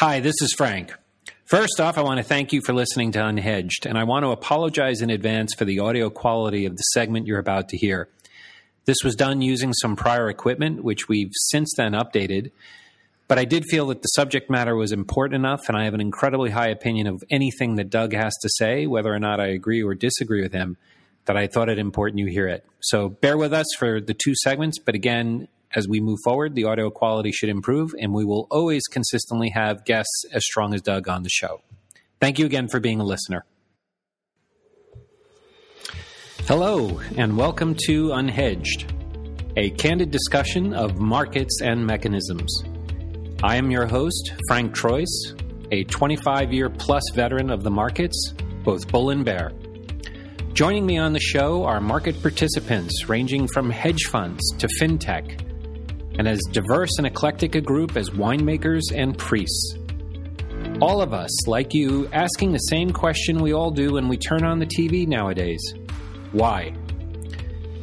Hi, this is Frank. First off, I want to thank you for listening to Unhedged, and I want to apologize in advance for the audio quality of the segment you're about to hear. This was done using some prior equipment, which we've since then updated, but I did feel that the subject matter was important enough, and I have an incredibly high opinion of anything that Doug has to say, whether or not I agree or disagree with him, that I thought it important you hear it. So bear with us for the two segments, but again, as we move forward, the audio quality should improve, and we will always consistently have guests as strong as Doug on the show. Thank you again for being a listener. Hello, and welcome to Unhedged, a candid discussion of markets and mechanisms. I am your host, Frank Troise, a 25 year plus veteran of the markets, both bull and bear. Joining me on the show are market participants ranging from hedge funds to fintech and as diverse and eclectic a group as winemakers and priests. All of us, like you, asking the same question we all do when we turn on the TV nowadays why?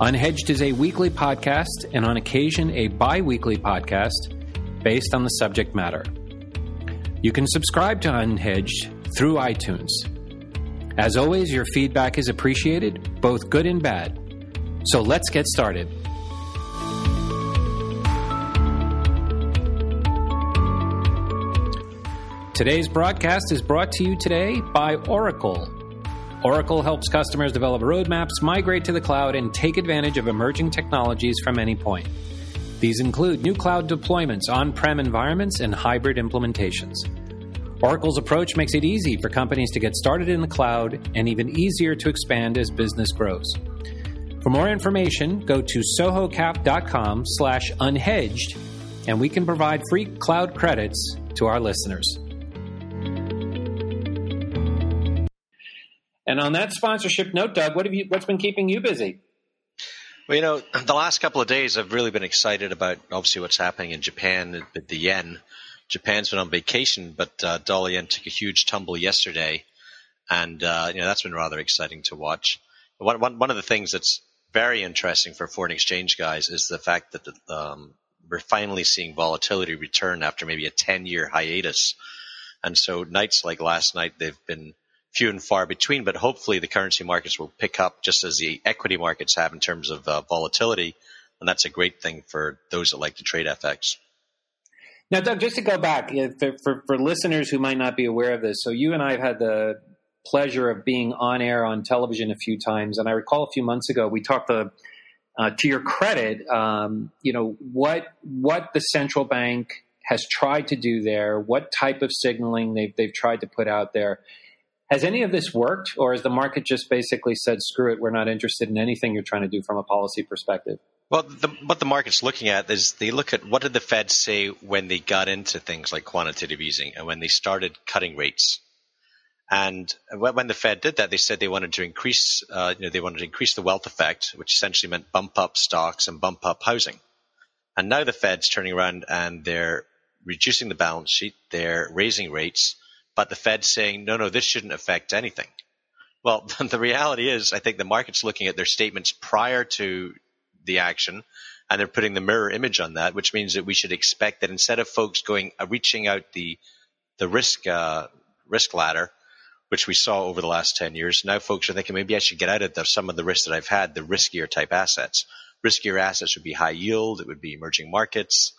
Unhedged is a weekly podcast and on occasion a bi weekly podcast based on the subject matter. You can subscribe to Unhedged through iTunes. As always, your feedback is appreciated, both good and bad. So let's get started. Today's broadcast is brought to you today by Oracle. Oracle helps customers develop roadmaps, migrate to the cloud, and take advantage of emerging technologies from any point. These include new cloud deployments, on prem environments, and hybrid implementations. Oracle's approach makes it easy for companies to get started in the cloud and even easier to expand as business grows. For more information, go to sohocap.com slash unhedged, and we can provide free cloud credits to our listeners. And on that sponsorship note, Doug, what have you? What's been keeping you busy? Well, you know, the last couple of days I've really been excited about obviously what's happening in Japan with the yen. Japan's been on vacation, but uh, dollar yen took a huge tumble yesterday, and uh, you know that's been rather exciting to watch. One, one, one of the things that's very interesting for foreign exchange guys is the fact that the, um, we're finally seeing volatility return after maybe a 10 year hiatus. And so nights like last night, they've been few and far between, but hopefully the currency markets will pick up just as the equity markets have in terms of uh, volatility. And that's a great thing for those that like to trade FX. Now, Doug, just to go back for, for, for listeners who might not be aware of this, so you and I have had the pleasure of being on air on television a few times, and I recall a few months ago we talked to, uh, to your credit, um, you know what what the central bank has tried to do there, what type of signaling they've they've tried to put out there. Has any of this worked, or has the market just basically said, "Screw it, we're not interested in anything you're trying to do from a policy perspective"? Well, the, what the market's looking at is they look at what did the Fed say when they got into things like quantitative easing and when they started cutting rates. And when the Fed did that, they said they wanted to increase, uh, you know, they wanted to increase the wealth effect, which essentially meant bump up stocks and bump up housing. And now the Fed's turning around and they're reducing the balance sheet, they're raising rates, but the Fed saying, no, no, this shouldn't affect anything. Well, the reality is, I think the market's looking at their statements prior to the action, and they're putting the mirror image on that, which means that we should expect that instead of folks going uh, reaching out the the risk uh, risk ladder, which we saw over the last ten years, now folks are thinking maybe I should get out of the, some of the risks that I've had, the riskier type assets. Riskier assets would be high yield, it would be emerging markets,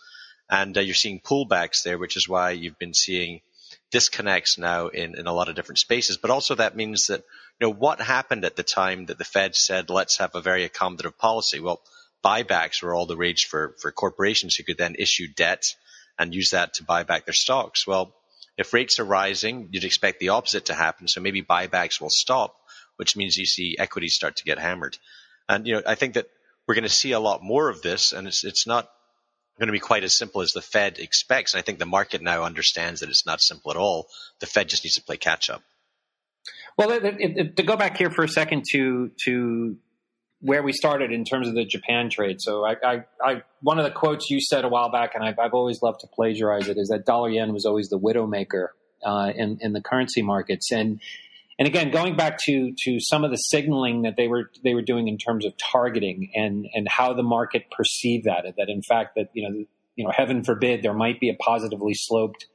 and uh, you're seeing pullbacks there, which is why you've been seeing disconnects now in, in a lot of different spaces. But also that means that, you know, what happened at the time that the Fed said, let's have a very accommodative policy? Well, buybacks were all the rage for, for corporations who could then issue debt and use that to buy back their stocks. Well, if rates are rising, you'd expect the opposite to happen. So maybe buybacks will stop, which means you see equities start to get hammered. And, you know, I think that we're going to see a lot more of this and it's, it's not going to be quite as simple as the Fed expects. And I think the market now understands that it's not simple at all. The Fed just needs to play catch up. Well, to go back here for a second to to where we started in terms of the Japan trade. So, I, I, I one of the quotes you said a while back, and I've, I've, always loved to plagiarize it, is that dollar yen was always the widowmaker uh, in in the currency markets. And and again, going back to to some of the signaling that they were they were doing in terms of targeting and and how the market perceived that that in fact that you know you know heaven forbid there might be a positively sloped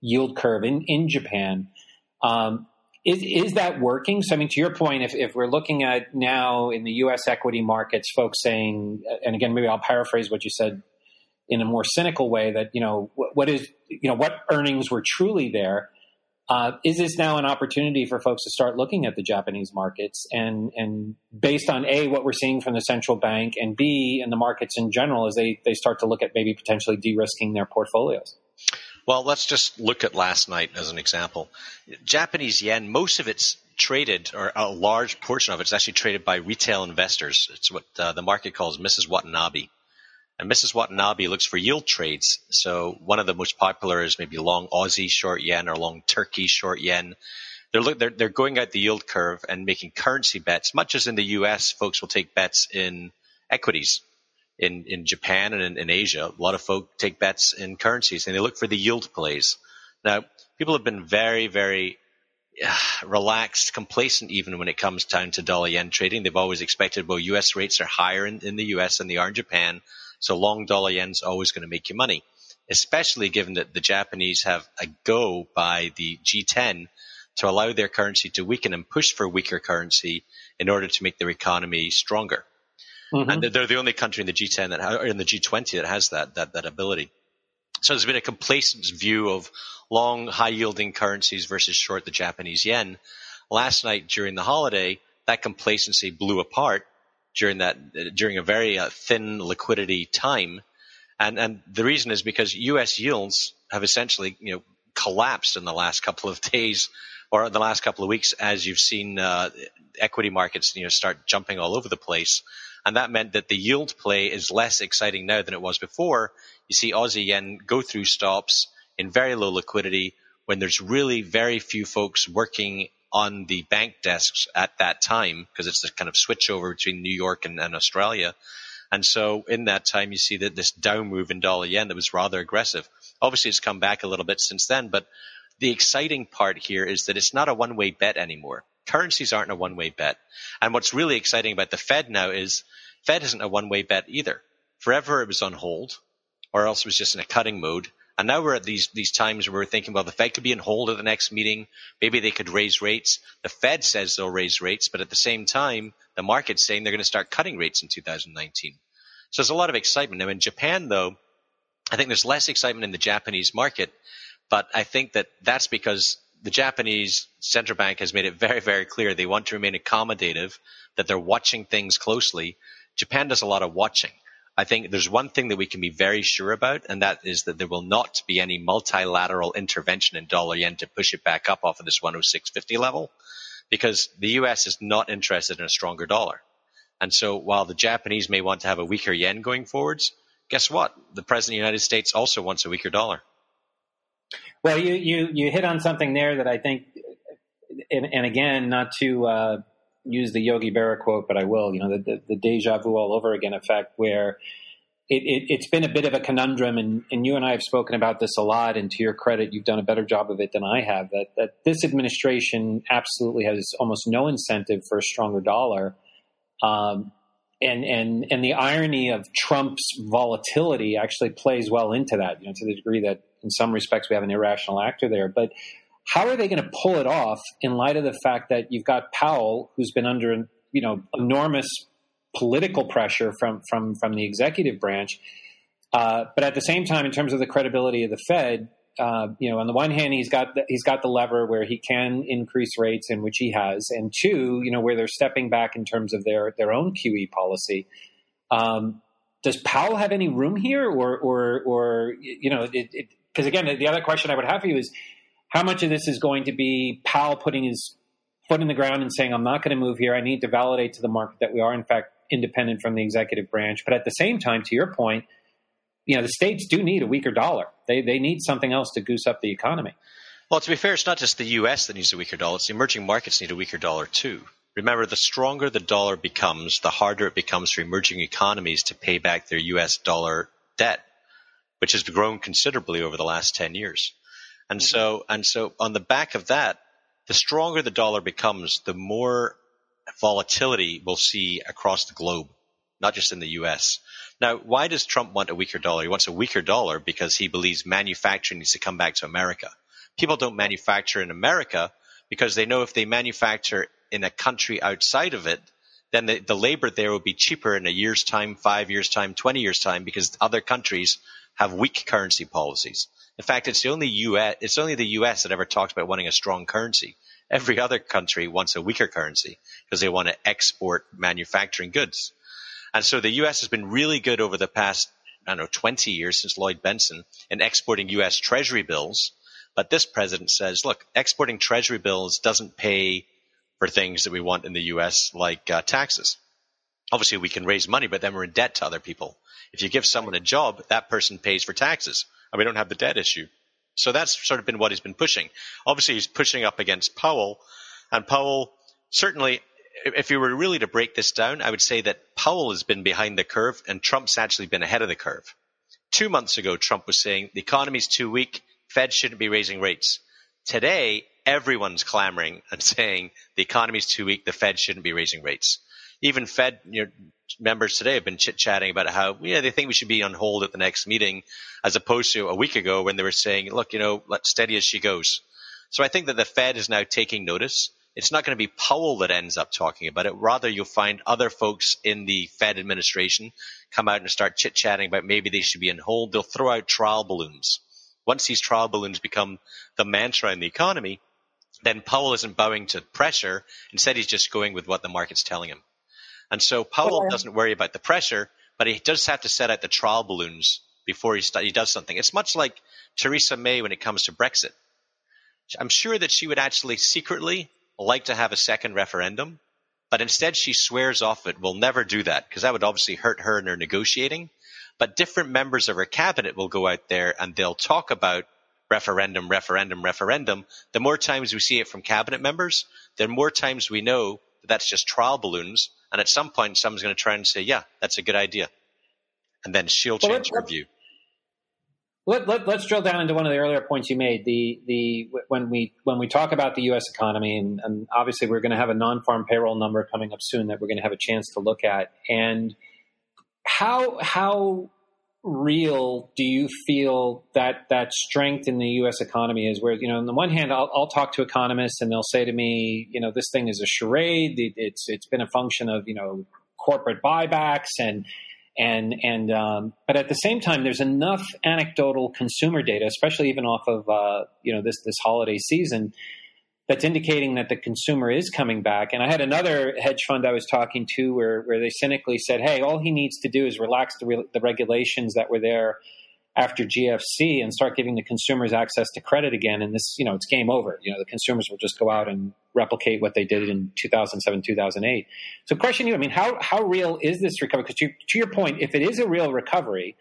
yield curve in, in Japan. Um, is, is that working? So, I mean, to your point, if, if we're looking at now in the U.S. equity markets, folks saying, and again, maybe I'll paraphrase what you said in a more cynical way, that you know what is you know what earnings were truly there. Uh, is this now an opportunity for folks to start looking at the Japanese markets and and based on a what we're seeing from the central bank and b in the markets in general as they they start to look at maybe potentially de-risking their portfolios? Well, let's just look at last night as an example. Japanese yen, most of it's traded, or a large portion of it is actually traded by retail investors. It's what uh, the market calls Mrs. Watanabe. And Mrs. Watanabe looks for yield trades. So one of the most popular is maybe long Aussie short yen or long Turkey short yen. They're, look, they're, they're going out the yield curve and making currency bets, much as in the US, folks will take bets in equities. In, in Japan and in, in Asia, a lot of folk take bets in currencies and they look for the yield plays. Now, people have been very, very uh, relaxed, complacent even when it comes down to dollar yen trading. They've always expected, well, US rates are higher in, in the US than they are in Japan. So long dollar yen is always going to make you money, especially given that the Japanese have a go by the G10 to allow their currency to weaken and push for weaker currency in order to make their economy stronger. Mm-hmm. And they're the only country in the G10 that or in the G20 that has that, that that ability. So there's been a complacent view of long, high yielding currencies versus short the Japanese yen. Last night during the holiday, that complacency blew apart during that during a very uh, thin liquidity time, and and the reason is because U.S. yields have essentially you know collapsed in the last couple of days or the last couple of weeks as you've seen uh, equity markets you know start jumping all over the place. And that meant that the yield play is less exciting now than it was before. You see Aussie yen go through stops in very low liquidity when there's really very few folks working on the bank desks at that time because it's the kind of switchover between New York and, and Australia. And so in that time, you see that this down move in dollar yen that was rather aggressive. Obviously, it's come back a little bit since then, but the exciting part here is that it's not a one way bet anymore. Currencies aren't a one way bet. And what's really exciting about the Fed now is Fed isn't a one way bet either. Forever it was on hold, or else it was just in a cutting mode. And now we're at these these times where we're thinking, well, the Fed could be in hold at the next meeting. Maybe they could raise rates. The Fed says they'll raise rates, but at the same time, the market's saying they're going to start cutting rates in 2019. So there's a lot of excitement. Now in Japan, though, I think there's less excitement in the Japanese market, but I think that that's because the Japanese central bank has made it very, very clear they want to remain accommodative, that they're watching things closely. Japan does a lot of watching. I think there's one thing that we can be very sure about, and that is that there will not be any multilateral intervention in dollar yen to push it back up off of this 106.50 level, because the US is not interested in a stronger dollar. And so while the Japanese may want to have a weaker yen going forwards, guess what? The President of the United States also wants a weaker dollar. Well, you, you, you hit on something there that I think, and, and again, not to, uh, use the Yogi Berra quote, but I will. You know, the, the, the deja vu all over again effect, where it, has it, been a bit of a conundrum, and, and, you and I have spoken about this a lot. And to your credit, you've done a better job of it than I have. That that this administration absolutely has almost no incentive for a stronger dollar. Um, and and and the irony of Trump's volatility actually plays well into that. You know, to the degree that in some respects we have an irrational actor there, but how are they going to pull it off in light of the fact that you've got Powell, who's been under you know enormous political pressure from from from the executive branch, uh, but at the same time, in terms of the credibility of the Fed, uh, you know, on the one hand, he's got the, he's got the lever where he can increase rates, in which he has, and two, you know, where they're stepping back in terms of their their own QE policy. Um, does Powell have any room here, or or or you know, because again, the other question I would have for you is how much of this is going to be Powell putting his foot in the ground and saying, I'm not going to move here. I need to validate to the market that we are, in fact, independent from the executive branch. But at the same time, to your point, you know, the states do need a weaker dollar. They, they need something else to goose up the economy. Well, to be fair, it's not just the U.S. that needs a weaker dollar. It's the emerging markets need a weaker dollar too. Remember, the stronger the dollar becomes, the harder it becomes for emerging economies to pay back their U.S. dollar debt, which has grown considerably over the last 10 years. And mm-hmm. so, and so on the back of that, the stronger the dollar becomes, the more volatility we'll see across the globe, not just in the US. Now, why does Trump want a weaker dollar? He wants a weaker dollar because he believes manufacturing needs to come back to America. people don't manufacture in America because they know if they manufacture in a country outside of it, then the, the labor there will be cheaper in a year's time, five years' time, 20 years' time, because other countries have weak currency policies. In fact, it's the only US, it's only the US that ever talks about wanting a strong currency. Every other country wants a weaker currency because they want to export manufacturing goods. And so the US has been really good over the past, I don't know, 20 years since Lloyd Bentsen in exporting US treasury bills. But this president says, look, exporting treasury bills doesn't pay for things that we want in the US, like uh, taxes. Obviously, we can raise money, but then we're in debt to other people. If you give someone a job, that person pays for taxes, and we don't have the debt issue. So that's sort of been what he's been pushing. Obviously, he's pushing up against Powell, and Powell certainly, if you were really to break this down, I would say that Powell has been behind the curve, and Trump's actually been ahead of the curve. Two months ago, Trump was saying the economy's too weak, Fed shouldn't be raising rates. Today, everyone's clamoring and saying the economy's too weak, the Fed shouldn't be raising rates. Even Fed you know, members today have been chit chatting about how they think we should be on hold at the next meeting, as opposed to a week ago when they were saying, "Look, you know, let steady as she goes." So I think that the Fed is now taking notice. It's not going to be Powell that ends up talking about it. Rather, you'll find other folks in the Fed administration come out and start chit chatting about maybe they should be on hold. They'll throw out trial balloons. Once these trial balloons become the mantra in the economy, then Powell isn't bowing to pressure. Instead, he's just going with what the market's telling him. And so Powell yeah. doesn't worry about the pressure, but he does have to set out the trial balloons before he, st- he does something. It's much like Theresa May when it comes to Brexit. I'm sure that she would actually secretly like to have a second referendum, but instead she swears off it. We'll never do that because that would obviously hurt her in her negotiating. But different members of her cabinet will go out there and they'll talk about referendum, referendum, referendum, the more times we see it from cabinet members, the more times we know that's just trial balloons. And at some point, someone's going to try and say, yeah, that's a good idea. And then she'll change well, her view. Let, let, us drill down into one of the earlier points you made. The the when we when we talk about the U.S. economy, and, and obviously we're going to have a non-farm payroll number coming up soon that we're going to have a chance to look at. And how how real do you feel that that strength in the U.S. economy is? Where you know, on the one hand, I'll, I'll, talk to economists and they'll say to me, you know, this thing is a charade. It's it's been a function of you know corporate buybacks and and and um, but at the same time, there's enough anecdotal consumer data, especially even off of uh, you know this this holiday season, that's indicating that the consumer is coming back. And I had another hedge fund I was talking to where, where they cynically said, hey, all he needs to do is relax the, re- the regulations that were there after GFC and start giving the consumers access to credit again. And this, you know, it's game over. You know, the consumers will just go out and replicate what they did in 2007, 2008. So question you, I mean, how, how real is this recovery? Because to, to your point, if it is a real recovery,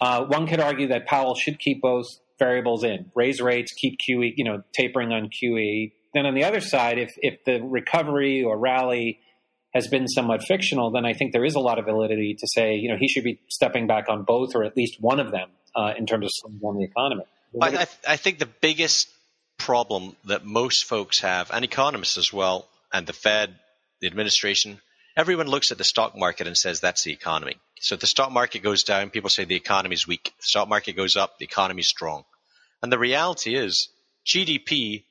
uh, one could argue that Powell should keep both variables in, raise rates, keep QE, you know, tapering on QE. Then on the other side, if if the recovery or rally has been somewhat fictional, then I think there is a lot of validity to say, you know, he should be stepping back on both or at least one of them uh, in terms of slowing down the economy. I, th- I think the biggest problem that most folks have, and economists as well, and the Fed, the administration, everyone looks at the stock market and says that's the economy. So if the stock market goes down, people say the economy is weak. The stock market goes up, the economy is strong. And the reality is GDP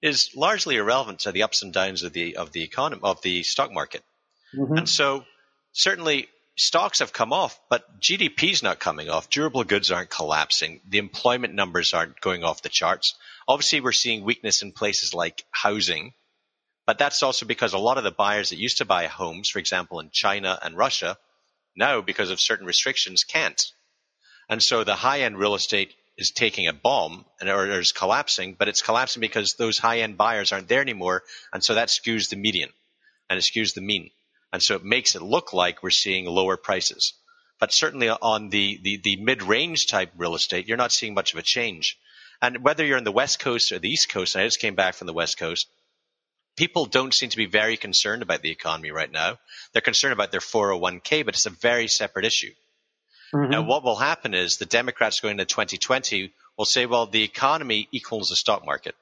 is largely irrelevant to the ups and downs of the of the economy of the stock market. Mm-hmm. And so certainly stocks have come off, but GDP is not coming off. Durable goods aren't collapsing. The employment numbers aren't going off the charts. Obviously, we're seeing weakness in places like housing, but that's also because a lot of the buyers that used to buy homes, for example, in China and Russia, now because of certain restrictions can't. And so the high end real estate is taking a bomb and or, or is collapsing, but it's collapsing because those high end buyers aren't there anymore, and so that skews the median and it skews the mean, and so it makes it look like we're seeing lower prices. But certainly on the the, the mid range type real estate, you're not seeing much of a change. And whether you're in the West Coast or the East Coast, and I just came back from the West Coast, people don't seem to be very concerned about the economy right now. They're concerned about their 401k, but it's a very separate issue. Mm-hmm. Now, what will happen is the Democrats going into 2020 will say, well, the economy equals the stock market.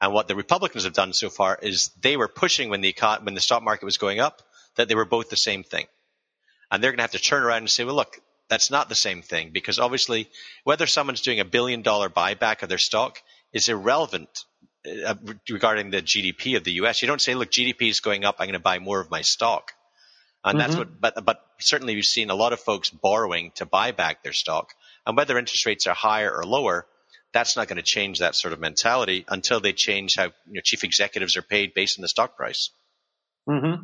And what the Republicans have done so far is they were pushing when the, econ- when the stock market was going up that they were both the same thing. And they're going to have to turn around and say, well, look, that's not the same thing because obviously whether someone's doing a billion dollar buyback of their stock is irrelevant uh, regarding the GDP of the U.S. You don't say, "Look, GDP is going up. I'm going to buy more of my stock." And mm-hmm. that's what, but, but certainly we've seen a lot of folks borrowing to buy back their stock. And whether interest rates are higher or lower, that's not going to change that sort of mentality until they change how you know, chief executives are paid based on the stock price. Mm-hmm.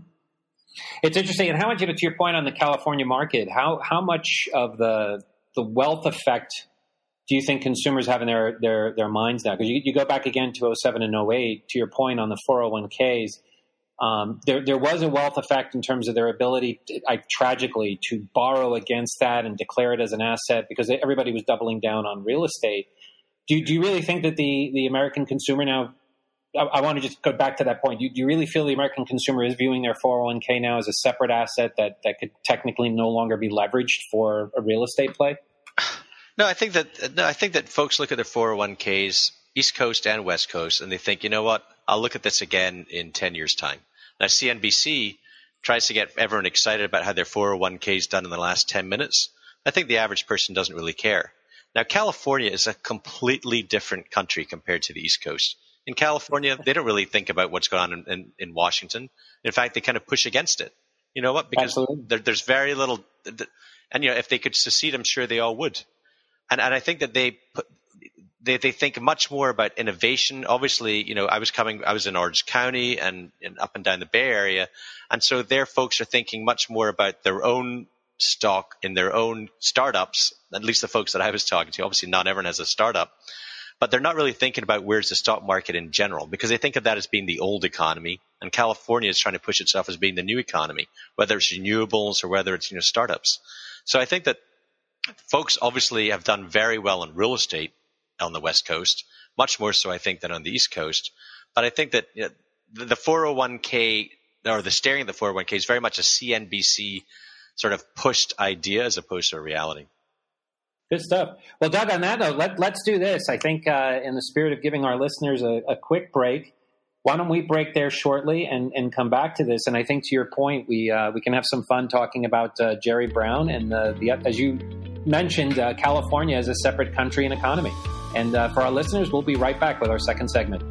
It's interesting, and how much, to your point on the California market, how how much of the the wealth effect do you think consumers have in their their their minds now? Because you, you go back again to 07 and 08, to your point on the 401ks, um, there there was a wealth effect in terms of their ability, to, I, tragically, to borrow against that and declare it as an asset because everybody was doubling down on real estate. Do, do you really think that the, the American consumer now? I, I want to just go back to that point. Do, do, you really feel the American consumer is viewing their 401k now as a separate asset that, that could technically no longer be leveraged for a real estate play? No, I think that no, I think that folks look at their 401ks, East Coast and West Coast, and they think, you know what? I'll look at this again in 10 years' time. Now, CNBC tries to get everyone excited about how their 401k is done in the last 10 minutes. I think the average person doesn't really care. Now, California is a completely different country compared to the East Coast. In California, they don't really think about what's going on in, in, in Washington. In fact, they kind of push against it. You know what? Because there, there's very little, and you know, if they could secede, I'm sure they all would. And and I think that they put, they they think much more about innovation. Obviously, you know, I was coming, I was in Orange County and, and up and down the Bay Area, and so their folks are thinking much more about their own stock in their own startups, at least the folks that I was talking to. Obviously, not everyone has a startup, but they're not really thinking about where's the stock market in general because they think of that as being the old economy, and California is trying to push itself as being the new economy, whether it's renewables or whether it's you know startups. So I think that folks obviously have done very well in real estate on the West Coast, much more so I think than on the East Coast. But I think that you know, the 401k or the staring at the 401k is very much a CNBC sort of pushed idea as opposed to a reality. Good stuff. Well, Doug, on that note, let, us do this. I think, uh, in the spirit of giving our listeners a, a, quick break, why don't we break there shortly and, and come back to this? And I think, to your point, we uh, we can have some fun talking about uh, Jerry Brown and the, the as you mentioned, uh, California as a separate country and economy. And uh, for our listeners, we'll be right back with our second segment.